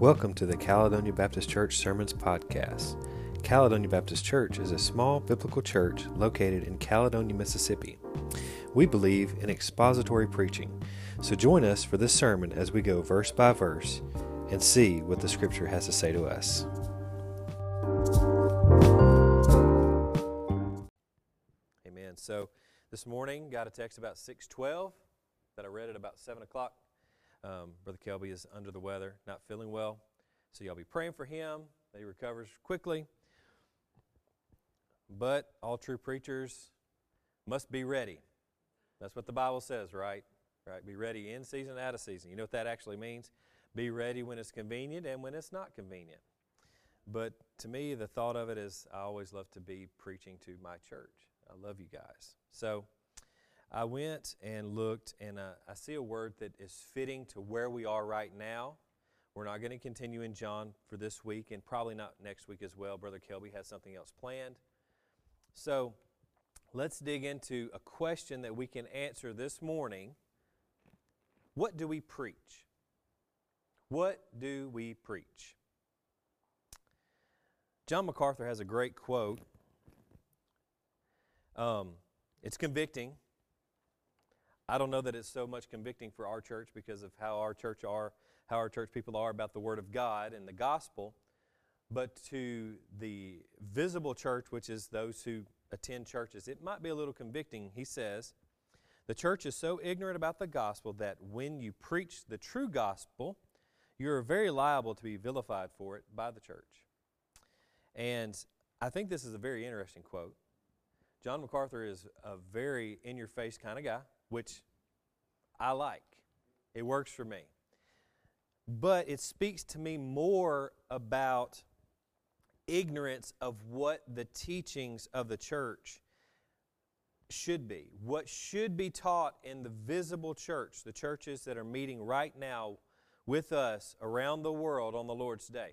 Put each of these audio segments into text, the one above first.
Welcome to the Caledonia Baptist Church Sermons Podcast. Caledonia Baptist Church is a small biblical church located in Caledonia, Mississippi. We believe in expository preaching, so join us for this sermon as we go verse by verse and see what the Scripture has to say to us. Amen. So this morning, got a text about 612 that I read at about 7 o'clock. Um, Brother Kelby is under the weather, not feeling well. So y'all be praying for him that he recovers quickly. But all true preachers must be ready. That's what the Bible says, right? Right? Be ready in season, and out of season. You know what that actually means? Be ready when it's convenient and when it's not convenient. But to me, the thought of it is I always love to be preaching to my church. I love you guys. So I went and looked, and uh, I see a word that is fitting to where we are right now. We're not going to continue in John for this week, and probably not next week as well. Brother Kelby has something else planned. So let's dig into a question that we can answer this morning. What do we preach? What do we preach? John MacArthur has a great quote. Um, it's convicting. I don't know that it's so much convicting for our church because of how our church are, how our church people are about the Word of God and the gospel. But to the visible church, which is those who attend churches, it might be a little convicting. He says, The church is so ignorant about the gospel that when you preach the true gospel, you're very liable to be vilified for it by the church. And I think this is a very interesting quote. John MacArthur is a very in your face kind of guy which I like. It works for me. But it speaks to me more about ignorance of what the teachings of the church should be, what should be taught in the visible church, the churches that are meeting right now with us around the world on the Lord's Day.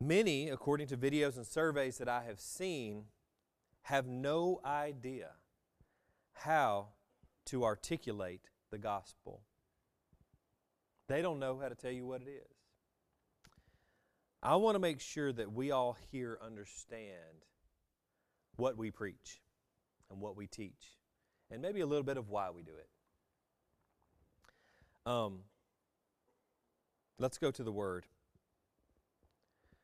Many, according to videos and surveys that I have seen, have no idea how to articulate the gospel. They don't know how to tell you what it is. I want to make sure that we all here understand what we preach and what we teach, and maybe a little bit of why we do it. Um, let's go to the Word.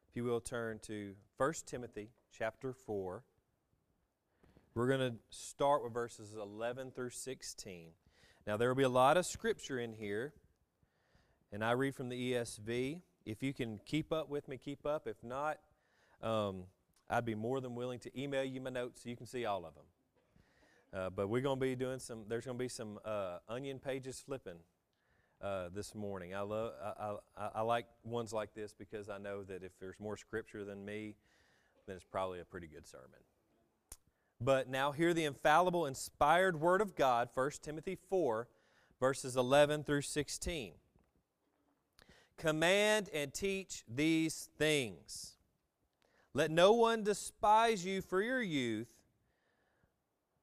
If you will, turn to 1 Timothy chapter 4. We're going to start with verses 11 through 16. Now, there will be a lot of scripture in here, and I read from the ESV. If you can keep up with me, keep up. If not, um, I'd be more than willing to email you my notes so you can see all of them. Uh, but we're going to be doing some, there's going to be some uh, onion pages flipping uh, this morning. I, love, I, I, I like ones like this because I know that if there's more scripture than me, then it's probably a pretty good sermon. But now hear the infallible, inspired word of God, 1 Timothy 4, verses 11 through 16. Command and teach these things. Let no one despise you for your youth,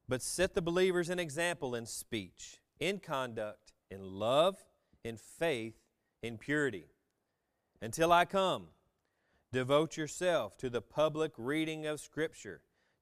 but set the believers an example in speech, in conduct, in love, in faith, in purity. Until I come, devote yourself to the public reading of Scripture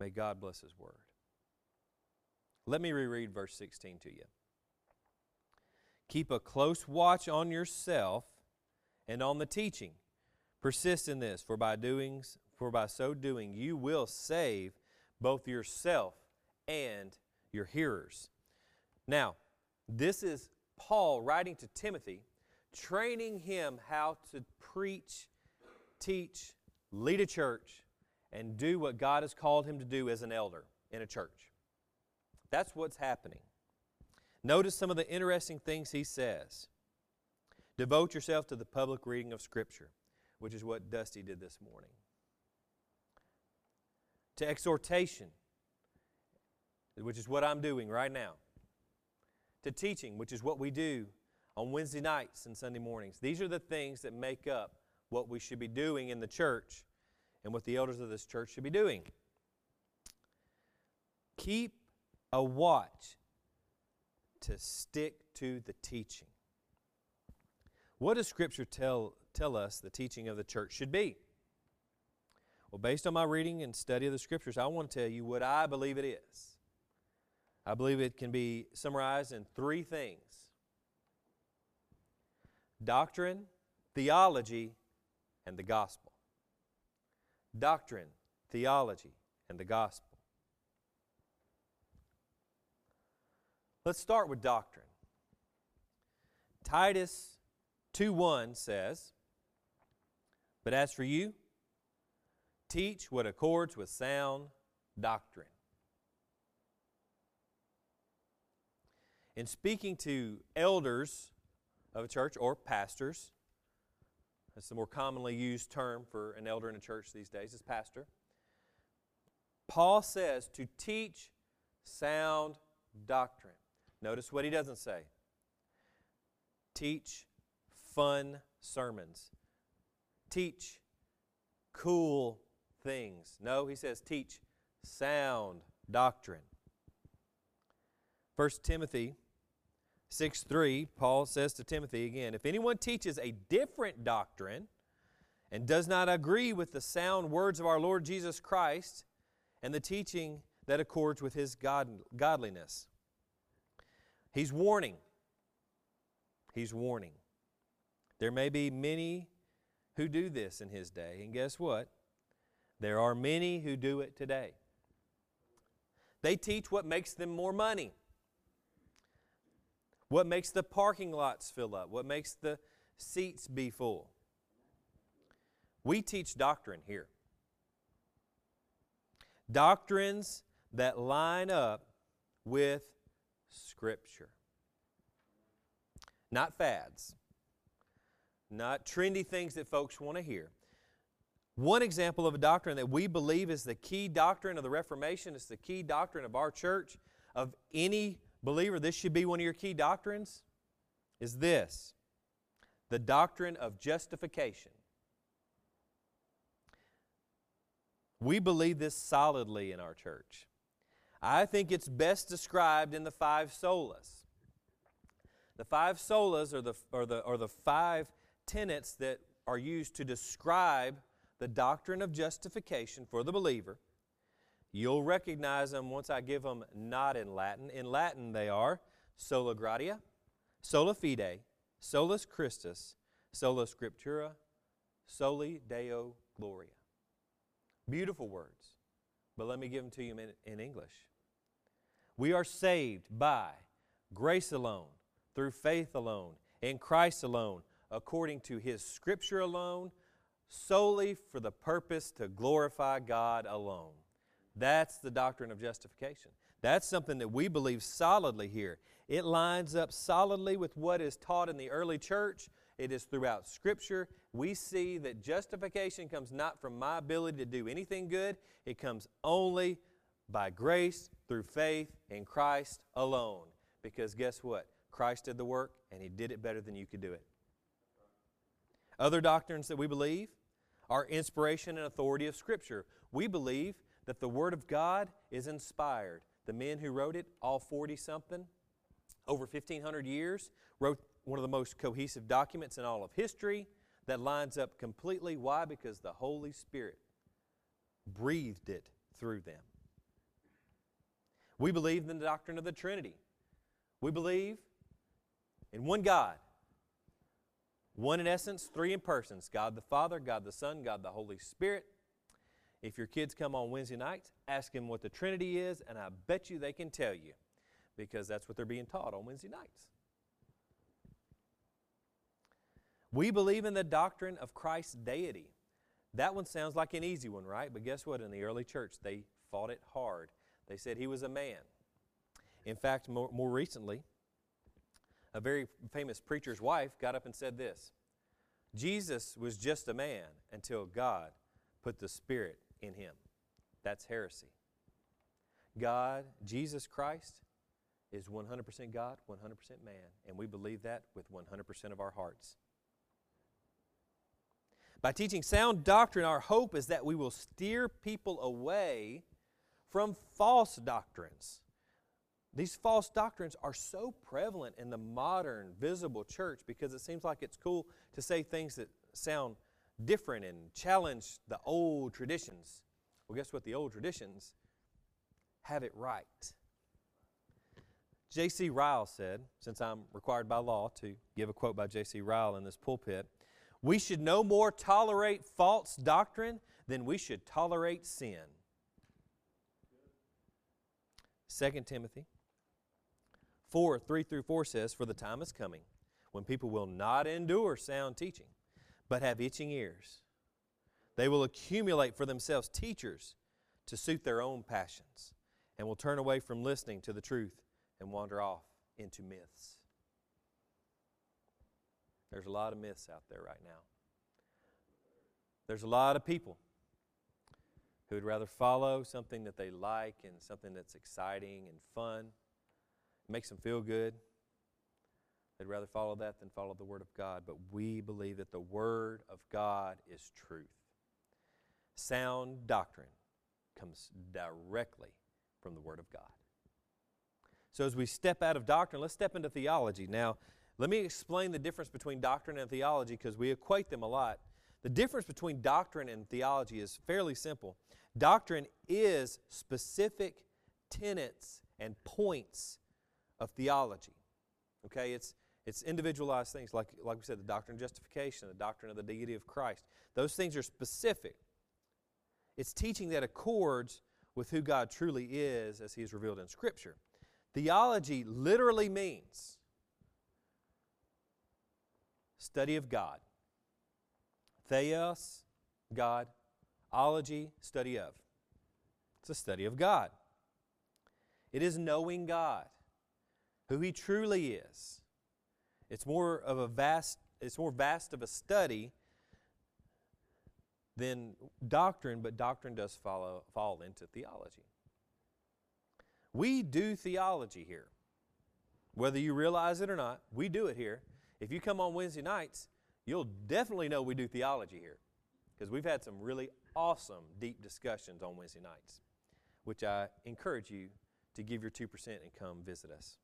May God bless His word. Let me reread verse 16 to you. Keep a close watch on yourself and on the teaching. Persist in this, for by doings, for by so doing you will save both yourself and your hearers. Now, this is Paul writing to Timothy, training him how to preach, teach, lead a church, and do what God has called him to do as an elder in a church. That's what's happening. Notice some of the interesting things he says. Devote yourself to the public reading of Scripture, which is what Dusty did this morning. To exhortation, which is what I'm doing right now. To teaching, which is what we do on Wednesday nights and Sunday mornings. These are the things that make up what we should be doing in the church and what the elders of this church should be doing. Keep a watch to stick to the teaching. What does Scripture tell, tell us the teaching of the church should be? Well, based on my reading and study of the Scriptures, I want to tell you what I believe it is. I believe it can be summarized in three things doctrine, theology, and the gospel. Doctrine, theology, and the gospel. Let's start with doctrine. Titus 2:1 says, "But as for you, teach what accords with sound doctrine." In speaking to elders of a church or pastors, that's the more commonly used term for an elder in a church these days, is pastor. Paul says to teach sound doctrine. Notice what he doesn't say. Teach fun sermons. Teach cool things. No, he says teach sound doctrine. 1 Timothy 6 3, Paul says to Timothy again, If anyone teaches a different doctrine and does not agree with the sound words of our Lord Jesus Christ and the teaching that accords with his God, godliness, He's warning. He's warning. There may be many who do this in his day, and guess what? There are many who do it today. They teach what makes them more money, what makes the parking lots fill up, what makes the seats be full. We teach doctrine here. Doctrines that line up with Scripture. Not fads, not trendy things that folks want to hear. One example of a doctrine that we believe is the key doctrine of the Reformation, it's the key doctrine of our church, of any believer, this should be one of your key doctrines, is this the doctrine of justification. We believe this solidly in our church. I think it's best described in the five solas. The five solas are the, are the, are the five tenets that are used to describe the doctrine of justification for the believer. You'll recognize them once I give them not in Latin. In Latin, they are sola gratia, sola fide, solus Christus, sola scriptura, soli deo gloria. Beautiful words, but let me give them to you in, in English. We are saved by grace alone, through faith alone, in Christ alone, according to His Scripture alone, solely for the purpose to glorify God alone. That's the doctrine of justification. That's something that we believe solidly here. It lines up solidly with what is taught in the early church. It is throughout Scripture. We see that justification comes not from my ability to do anything good, it comes only by grace through faith in Christ alone. Because guess what? Christ did the work and He did it better than you could do it. Other doctrines that we believe are inspiration and authority of Scripture. We believe that the Word of God is inspired. The men who wrote it, all 40 something, over 1,500 years, wrote one of the most cohesive documents in all of history that lines up completely. Why? Because the Holy Spirit breathed it through them. We believe in the doctrine of the Trinity. We believe in one God, one in essence, three in persons God the Father, God the Son, God the Holy Spirit. If your kids come on Wednesday nights, ask them what the Trinity is, and I bet you they can tell you because that's what they're being taught on Wednesday nights. We believe in the doctrine of Christ's deity. That one sounds like an easy one, right? But guess what? In the early church, they fought it hard. They said he was a man. In fact, more, more recently, a very famous preacher's wife, got up and said this Jesus was just a man until God put the Spirit in him. That's heresy. God, Jesus Christ, is 100% God, 100% man, and we believe that with 100% of our hearts. By teaching sound doctrine, our hope is that we will steer people away from false doctrines. These false doctrines are so prevalent in the modern, visible church because it seems like it's cool to say things that sound different and challenge the old traditions. Well, guess what? The old traditions have it right. J.C. Ryle said, since I'm required by law to give a quote by J.C. Ryle in this pulpit, we should no more tolerate false doctrine than we should tolerate sin. 2 Timothy 4 3 through 4 says, For the time is coming when people will not endure sound teaching, but have itching ears. They will accumulate for themselves teachers to suit their own passions, and will turn away from listening to the truth and wander off into myths. There's a lot of myths out there right now. There's a lot of people who would rather follow something that they like and something that's exciting and fun, makes them feel good. They'd rather follow that than follow the Word of God. But we believe that the Word of God is truth. Sound doctrine comes directly from the Word of God. So as we step out of doctrine, let's step into theology. Now, let me explain the difference between doctrine and theology because we equate them a lot. The difference between doctrine and theology is fairly simple. Doctrine is specific tenets and points of theology. Okay, it's it's individualized things like like we said the doctrine of justification, the doctrine of the deity of Christ. Those things are specific. It's teaching that accords with who God truly is as he is revealed in scripture. Theology literally means study of God. Theos, God. Ology, study of. It's a study of God. It is knowing God, who He truly is. It's more of a vast, it's more vast of a study than doctrine, but doctrine does follow, fall into theology. We do theology here. Whether you realize it or not, we do it here. If you come on Wednesday nights, you'll definitely know we do theology here because we've had some really awesome deep discussions on Wednesday nights, which I encourage you to give your 2% and come visit us.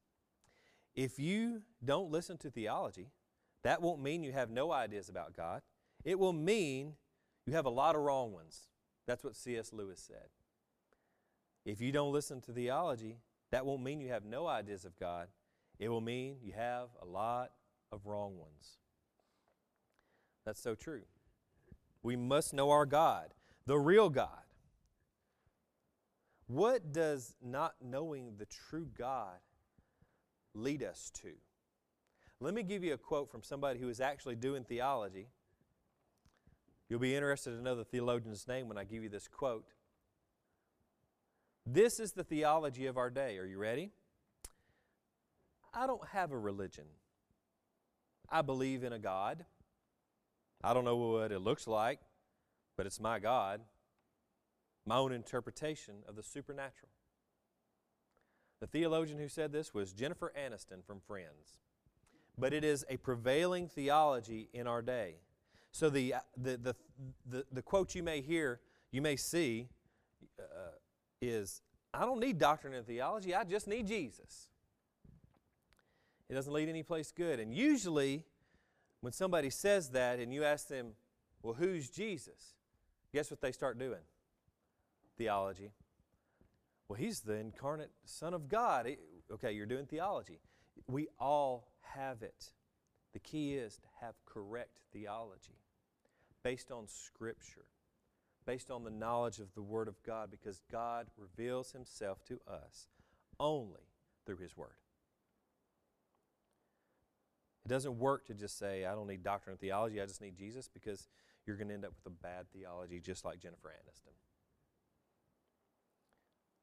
If you don't listen to theology, that won't mean you have no ideas about God. It will mean you have a lot of wrong ones. That's what C.S. Lewis said. If you don't listen to theology, that won't mean you have no ideas of God. It will mean you have a lot of wrong ones. That's so true. We must know our God, the real God. What does not knowing the true God lead us to? Let me give you a quote from somebody who is actually doing theology. You'll be interested to know the theologian's name when I give you this quote. This is the theology of our day. Are you ready? I don't have a religion. I believe in a God. I don't know what it looks like, but it's my God, my own interpretation of the supernatural. The theologian who said this was Jennifer Aniston from Friends. But it is a prevailing theology in our day. So the, the, the, the, the quote you may hear, you may see, uh, is I don't need doctrine and theology, I just need Jesus. It doesn't lead any place good. And usually, when somebody says that and you ask them, well, who's Jesus? Guess what they start doing? Theology. Well, he's the incarnate Son of God. Okay, you're doing theology. We all have it. The key is to have correct theology based on Scripture based on the knowledge of the Word of God because God reveals Himself to us only through His Word. It doesn't work to just say, I don't need doctrine and theology, I just need Jesus, because you're going to end up with a bad theology just like Jennifer Aniston.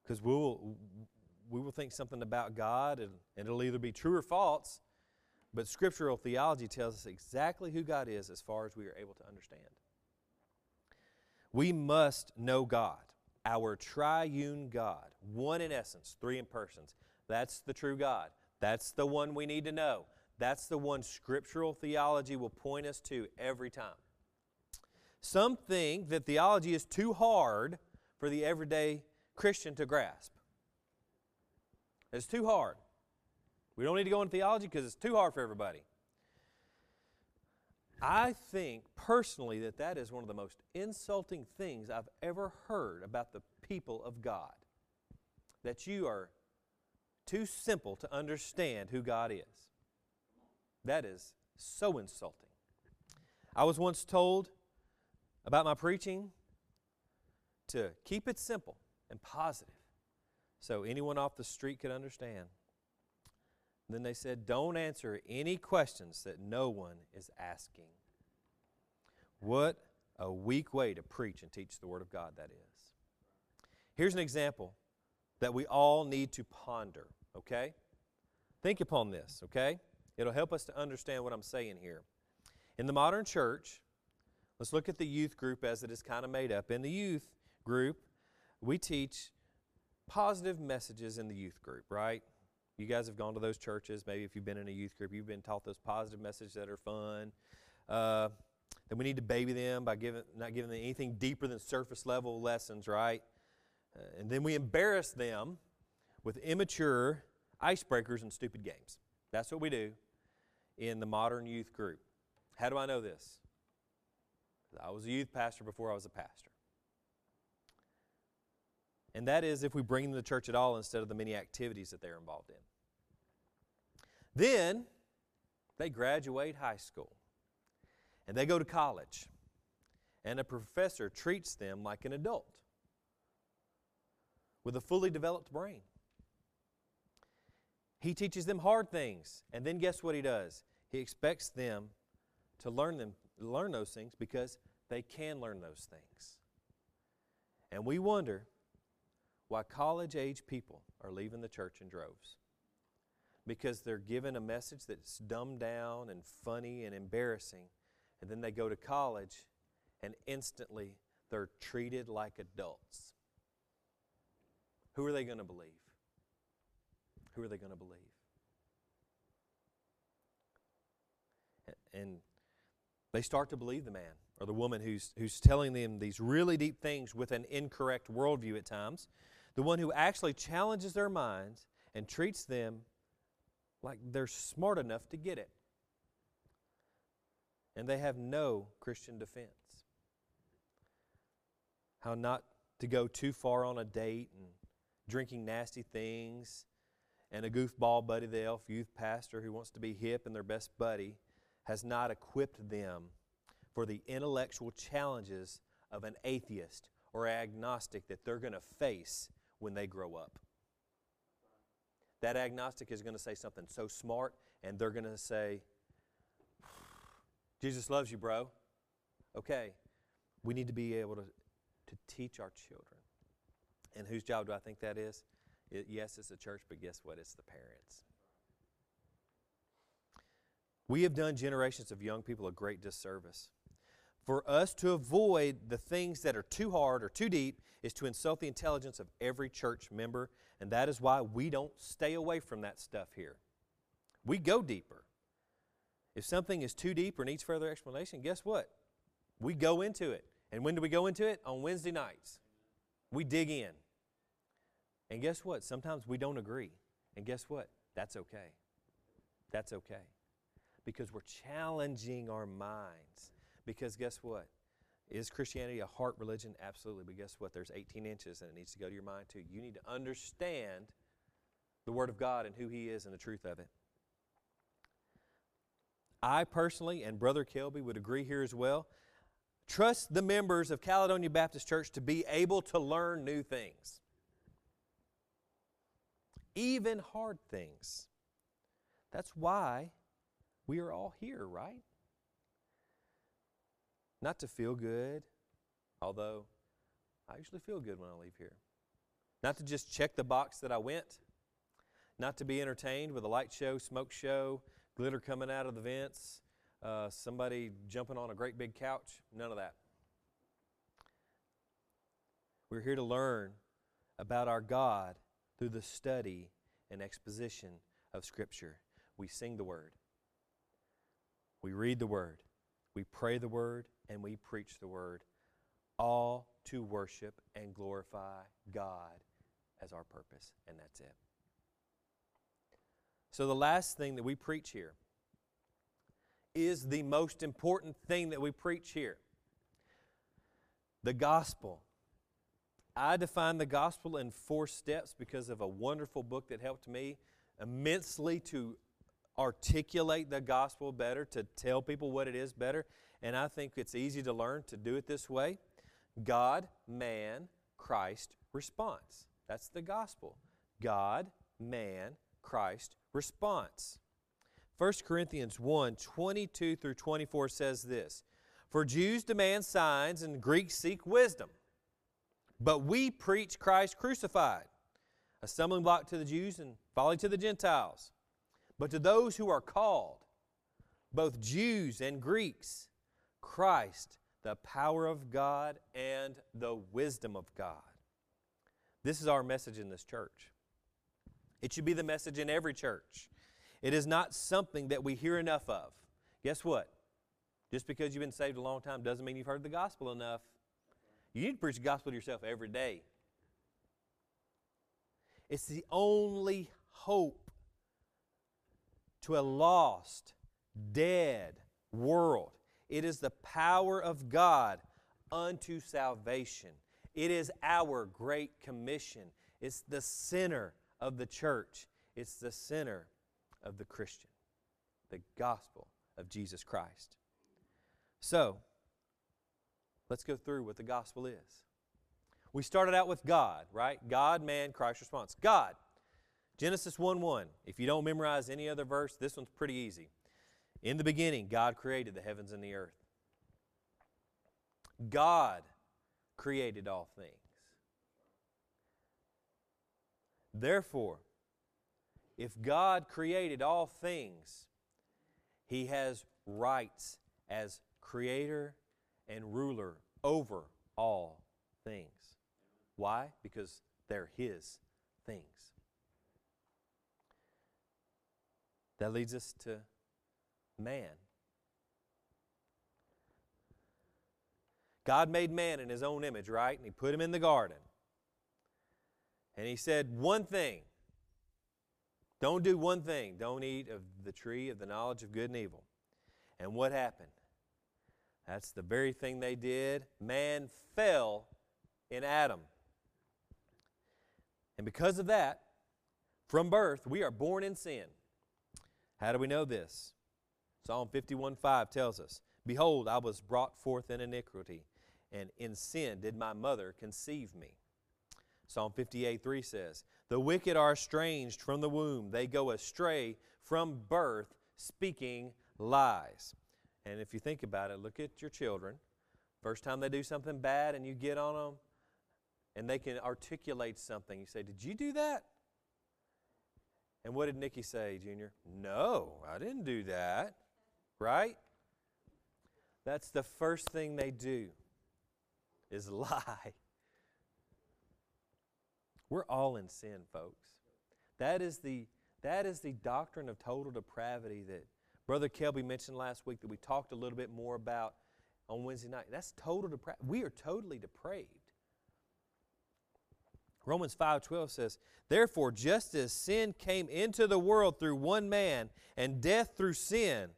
Because we'll, we will think something about God and, and it'll either be true or false. But scriptural theology tells us exactly who God is as far as we are able to understand. We must know God, our triune God, one in essence, three in persons. That's the true God. That's the one we need to know. That's the one scriptural theology will point us to every time. Some think that theology is too hard for the everyday Christian to grasp. It's too hard. We don't need to go into theology because it's too hard for everybody. I think personally that that is one of the most insulting things I've ever heard about the people of God. That you are too simple to understand who God is. That is so insulting. I was once told about my preaching to keep it simple and positive so anyone off the street could understand. then they said, Don't answer any questions that no one is asking. What a weak way to preach and teach the Word of God that is. Here's an example that we all need to ponder, okay? Think upon this, okay? It'll help us to understand what I'm saying here. In the modern church, let's look at the youth group as it is kind of made up. In the youth group, we teach positive messages in the youth group, right? You guys have gone to those churches. Maybe if you've been in a youth group, you've been taught those positive messages that are fun. Uh, then we need to baby them by giving, not giving them anything deeper than surface level lessons, right? Uh, and then we embarrass them with immature icebreakers and stupid games. That's what we do in the modern youth group. How do I know this? I was a youth pastor before I was a pastor and that is if we bring them to church at all instead of the many activities that they're involved in. Then they graduate high school and they go to college, and a professor treats them like an adult with a fully developed brain. He teaches them hard things, and then guess what he does? He expects them to learn them learn those things because they can learn those things. And we wonder why college age people are leaving the church in droves. Because they're given a message that's dumbed down and funny and embarrassing, and then they go to college and instantly they're treated like adults. Who are they going to believe? Who are they going to believe? And they start to believe the man or the woman who's, who's telling them these really deep things with an incorrect worldview at times the one who actually challenges their minds and treats them like they're smart enough to get it. And they have no Christian defense. How not to go too far on a date and drinking nasty things, and a goofball buddy, the elf youth pastor who wants to be hip and their best buddy, has not equipped them for the intellectual challenges of an atheist or agnostic that they're going to face when they grow up. That agnostic is going to say something so smart, and they're going to say, Jesus loves you, bro. Okay, we need to be able to, to teach our children. And whose job do I think that is? It, yes, it's the church, but guess what? It's the parents. We have done generations of young people a great disservice for us to avoid the things that are too hard or too deep is to insult the intelligence of every church member, and that is why we don't stay away from that stuff here. We go deeper. If something is too deep or needs further explanation, guess what? We go into it. And when do we go into it? On Wednesday nights. We dig in. And guess what? Sometimes we don't agree. And guess what? That's okay. That's okay. Because we're challenging our minds. Because guess what? Is Christianity a heart religion? Absolutely. But guess what? There's 18 inches and it needs to go to your mind too. You need to understand the Word of God and who He is and the truth of it. I personally, and Brother Kelby would agree here as well, trust the members of Caledonia Baptist Church to be able to learn new things, even hard things. That's why we are all here, right? Not to feel good, although I usually feel good when I leave here. Not to just check the box that I went. Not to be entertained with a light show, smoke show, glitter coming out of the vents, uh, somebody jumping on a great big couch. None of that. We're here to learn about our God through the study and exposition of Scripture. We sing the Word, we read the Word, we pray the Word, and we preach the Word, all to worship and glorify God as our purpose, and that's it. So, the last thing that we preach here is the most important thing that we preach here the gospel. I define the gospel in four steps because of a wonderful book that helped me immensely to articulate the gospel better, to tell people what it is better. And I think it's easy to learn to do it this way God, man, Christ, response. That's the gospel. God, man, Christ, response. 1 Corinthians 1 22 through 24 says this For Jews demand signs and Greeks seek wisdom. But we preach Christ crucified, a stumbling block to the Jews and folly to the Gentiles. But to those who are called, both Jews and Greeks, Christ, the power of God and the wisdom of God. This is our message in this church. It should be the message in every church. It is not something that we hear enough of. Guess what? Just because you've been saved a long time doesn't mean you've heard the gospel enough. You need to preach the gospel to yourself every day. It's the only hope to a lost, dead world. It is the power of God unto salvation. It is our great commission. It's the center of the church, it's the center of the Christian, the gospel of Jesus Christ. So, Let's go through what the gospel is. We started out with God, right? God, man, Christ response. God. Genesis 1 1. If you don't memorize any other verse, this one's pretty easy. In the beginning, God created the heavens and the earth. God created all things. Therefore, if God created all things, He has rights as creator and ruler over all things. Why? Because they're His things. That leads us to man. God made man in His own image, right? And He put him in the garden. And He said, one thing. Don't do one thing. Don't eat of the tree of the knowledge of good and evil. And what happened? That's the very thing they did. Man fell in Adam. And because of that, from birth, we are born in sin. How do we know this? Psalm 51 5 tells us, Behold, I was brought forth in iniquity, and in sin did my mother conceive me. Psalm 58 3 says, The wicked are estranged from the womb, they go astray from birth, speaking lies. And if you think about it, look at your children. First time they do something bad and you get on them and they can articulate something. You say, Did you do that? And what did Nikki say, Junior? No, I didn't do that. Right? That's the first thing they do is lie. We're all in sin, folks. That is the, that is the doctrine of total depravity that Brother Kelby mentioned last week that we talked a little bit more about on Wednesday night. That's total depravity. We are totally depraved. Romans 5:12 says, "Therefore just as sin came into the world through one man and death through sin,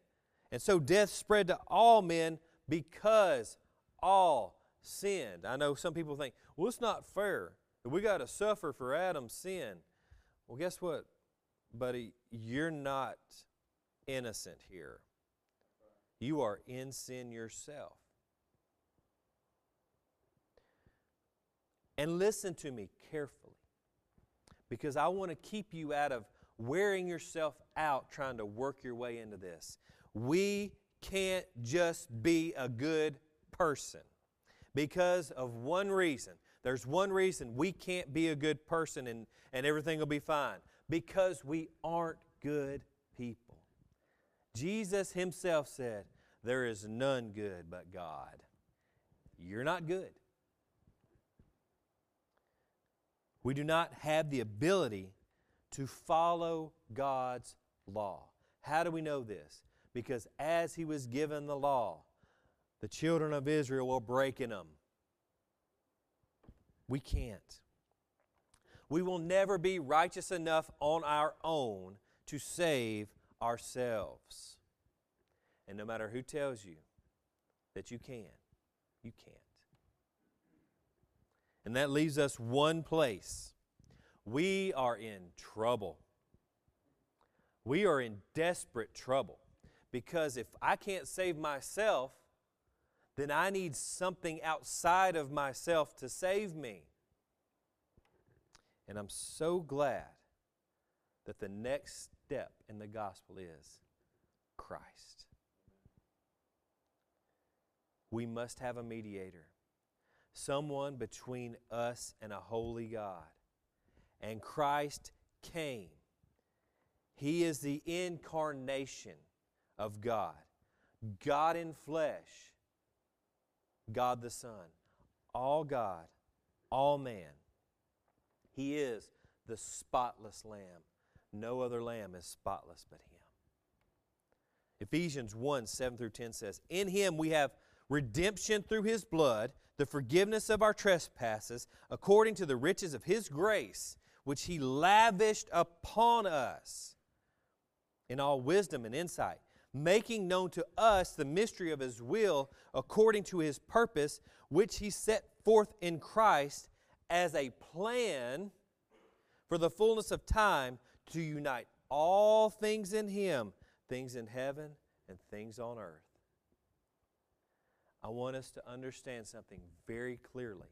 and so death spread to all men because all sinned." I know some people think, "Well, it's not fair. We got to suffer for Adam's sin." Well, guess what, buddy? You're not innocent here. You are in sin yourself. And listen to me carefully because I want to keep you out of wearing yourself out trying to work your way into this. We can't just be a good person because of one reason. There's one reason we can't be a good person and, and everything will be fine because we aren't good people. Jesus himself said, There is none good but God. You're not good. We do not have the ability to follow God's law. How do we know this? Because as he was given the law, the children of Israel were breaking them. We can't. We will never be righteous enough on our own to save ourselves. And no matter who tells you that you can, you can't. And that leaves us one place. We are in trouble. We are in desperate trouble because if I can't save myself, then I need something outside of myself to save me. And I'm so glad that the next step in the gospel is Christ. We must have a mediator, someone between us and a holy God. And Christ came. He is the incarnation of God, God in flesh, God the Son, all God, all man. He is the spotless Lamb. No other Lamb is spotless but Him. Ephesians 1 7 through 10 says, In Him we have redemption through His blood, the forgiveness of our trespasses, according to the riches of His grace, which He lavished upon us in all wisdom and insight, making known to us the mystery of His will, according to His purpose, which He set forth in Christ as a plan for the fullness of time to unite all things in Him, things in heaven and things on earth. I want us to understand something very clearly.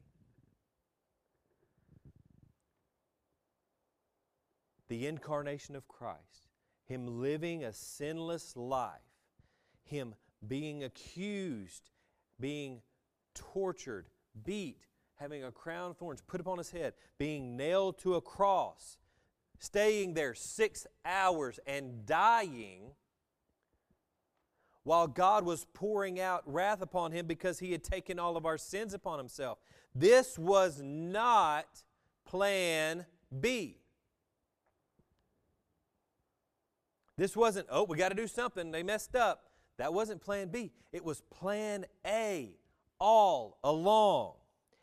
The incarnation of Christ, Him living a sinless life, Him being accused, being tortured, beat, having a crown of thorns put upon his head, being nailed to a cross, staying there six hours and dying while God was pouring out wrath upon him because he had taken all of our sins upon himself. This was not plan B. This wasn't, oh, we got to do something. They messed up. That wasn't plan B. It was plan A all along.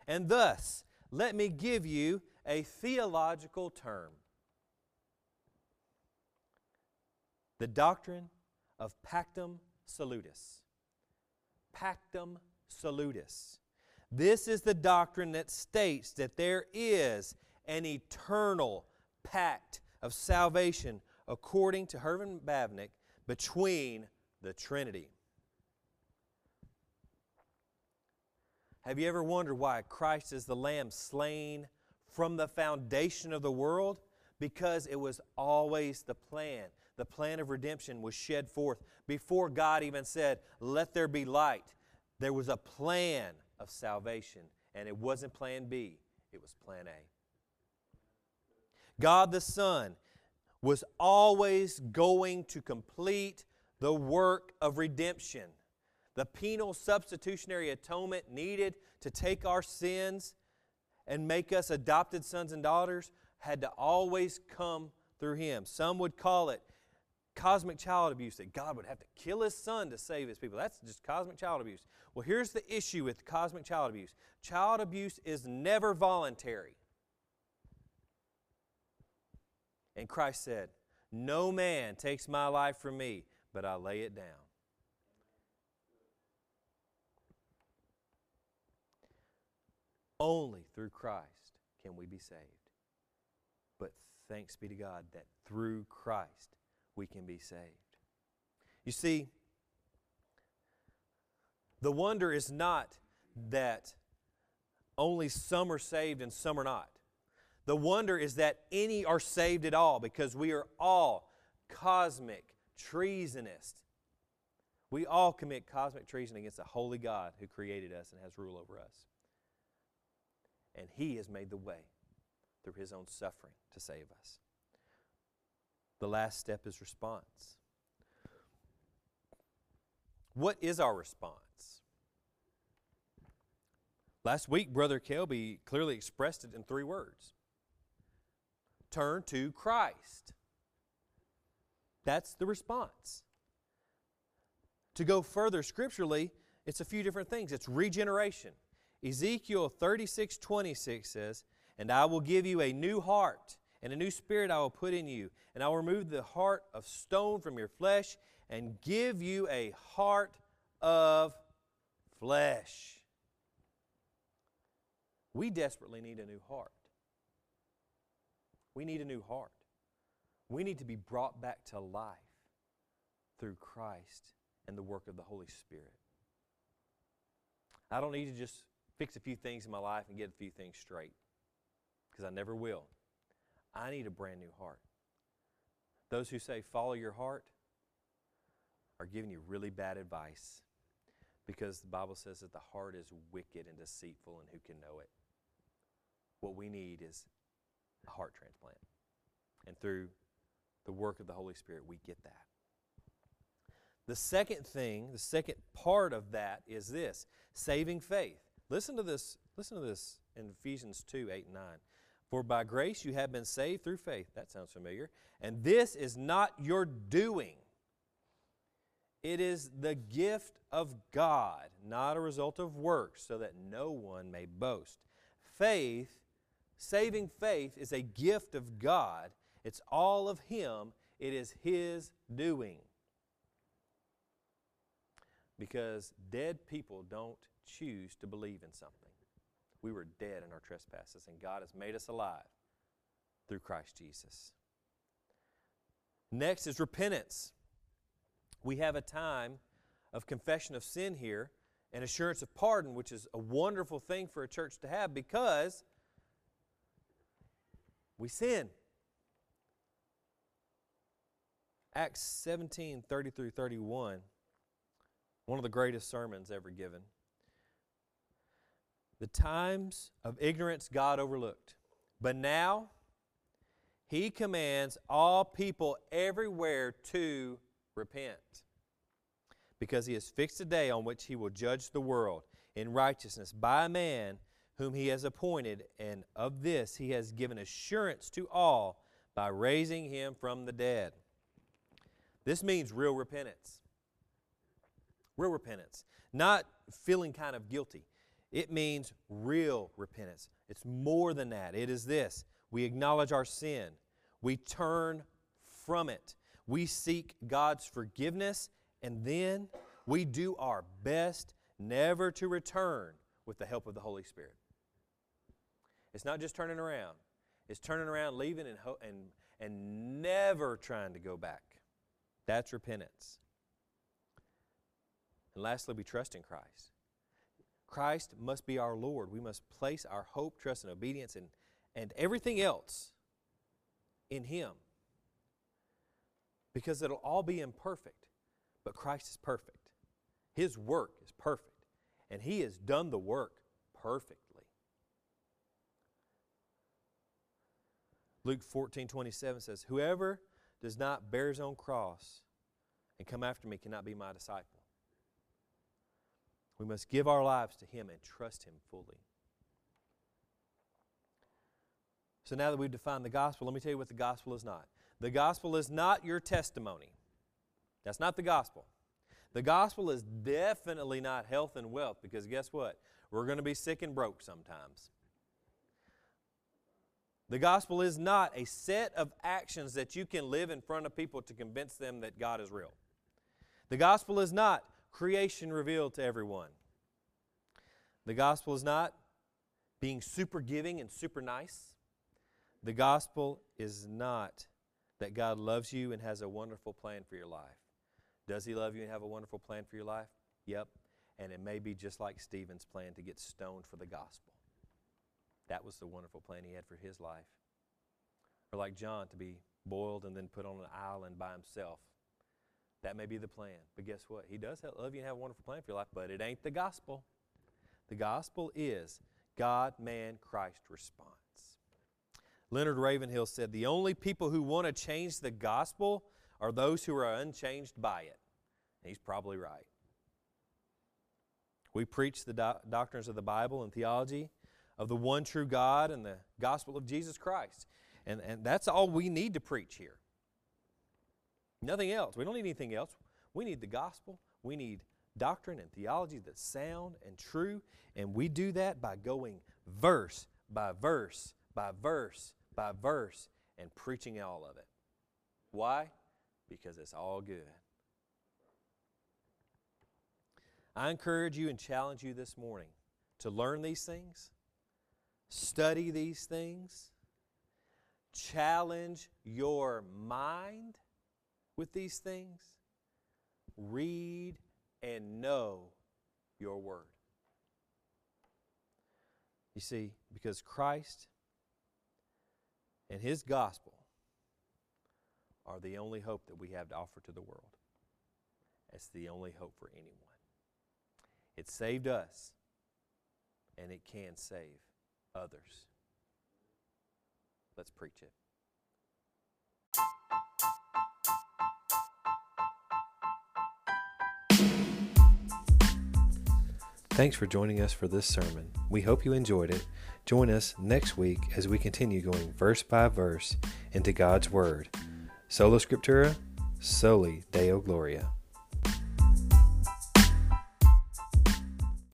And thus, let me give you a theological term the doctrine of pactum salutis. Pactum salutis. This is the doctrine that states that there is an eternal pact of salvation according to Herman Bavinck between the Trinity. Have you ever wondered why Christ is the Lamb slain from the foundation of the world? Because it was always the plan. The plan of redemption was shed forth before God even said, Let there be light. There was a plan of salvation, and it wasn't plan B, it was plan A. God the Son was always going to complete the work of redemption the penal substitutionary atonement needed to take our sins and make us adopted sons and daughters had to always come through Him. Some would call it cosmic child abuse, that God would have to kill His Son to save His people. That's just cosmic child abuse. Well, here's the issue with cosmic child abuse child abuse is never voluntary. And Christ said, No man takes my life from me, but I lay it down. Only through Christ can we be saved. But thanks be to God that through Christ we can be saved. You see, the wonder is not that only some are saved and some are not. The wonder is that any are saved at all because we are all cosmic treasonists. We all commit cosmic treason against the holy God who created us and has rule over us. And He has made the way through His own suffering to save us. The last step is response. What is our response? Last week, Brother Kelby clearly expressed it in three words turn to Christ. That's the response. To go further scripturally, it's a few different things. It's regeneration. Ezekiel 36 26 says, And I will give you a new heart, and a new spirit I will put in you, and I will remove the heart of stone from your flesh, and give you a heart of flesh. We desperately need a new heart. We need a new heart. We need to be brought back to life through Christ and the work of the Holy Spirit. I don't need to just fix a few things in my life and get a few things straight because I never will. I need a brand new heart. Those who say follow your heart are giving you really bad advice because the Bible says that the heart is wicked and deceitful and who can know it. What we need is a heart transplant. And through the work of the Holy Spirit, we get that. The second thing, the second part of that is this saving faith. Listen to this, listen to this in Ephesians 2 8 and 9. For by grace you have been saved through faith. That sounds familiar. And this is not your doing, it is the gift of God, not a result of works, so that no one may boast. Faith Saving faith is a gift of God. It's all of Him, it is His doing. Because dead people don't choose to believe in something. We were dead in our trespasses, and God has made us alive through Christ Jesus. Next is repentance. We have a time of confession of sin here and assurance of pardon, which is a wonderful thing for a church to have because we sin. Acts 17 30 through 31, one of the greatest sermons ever given. The times of ignorance God overlooked, but now He commands all people everywhere to repent. Because He has fixed a day on which He will judge the world in righteousness by a man whom he has appointed, and of this he has given assurance to all by raising him from the dead. This means real repentance. Real repentance. Not feeling kind of guilty. It means real repentance. It's more than that. It is this we acknowledge our sin, we turn from it, we seek God's forgiveness, and then we do our best never to return with the help of the Holy Spirit. It's not just turning around. It's turning around, leaving, and, ho- and, and never trying to go back. That's repentance. And lastly, we trust in Christ. Christ must be our Lord. We must place our hope, trust, and obedience and, and everything else in Him. Because it'll all be imperfect, but Christ is perfect. His work is perfect, and He has done the work perfect. Luke 14 27 says, Whoever does not bear his own cross and come after me cannot be my disciple. We must give our lives to him and trust him fully. So now that we've defined the gospel, let me tell you what the gospel is not. The gospel is not your testimony. That's not the gospel. The gospel is definitely not health and wealth because guess what? We're going to be sick and broke sometimes. The gospel is not a set of actions that you can live in front of people to convince them that God is real. The gospel is not creation revealed to everyone. The gospel is not being super giving and super nice. The gospel is not that God loves you and has a wonderful plan for your life. Does He love you and have a wonderful plan for your life? Yep. And it may be just like Stephen's plan to get stoned for the gospel. That was the wonderful plan he had for his life. Or like John, to be boiled and then put on an island by himself. That may be the plan. But guess what? He does love you and have a wonderful plan for your life, but it ain't the gospel. The gospel is God, man, Christ response. Leonard Ravenhill said, The only people who want to change the gospel are those who are unchanged by it. And he's probably right. We preach the do- doctrines of the Bible and theology of the one true God and the gospel of Jesus Christ. And, and that's all we need to preach here. Nothing else. We don't need anything else. We need the gospel. We need doctrine and theology that's sound and true. And we do that by going verse by verse by verse by verse and preaching all of it. Why? Because it's all good. I encourage you and challenge you this morning to learn these things, study these things, challenge your mind with these things, read and know your word. You see, because Christ and his gospel are the only hope that we have to offer to the world. It's the only hope for anyone. It saved us, and it can save others. Let's preach it. Thanks for joining us for this sermon. We hope you enjoyed it. Join us next week as we continue going verse by verse into God's Word. Sola Scriptura, soli Deo Gloria.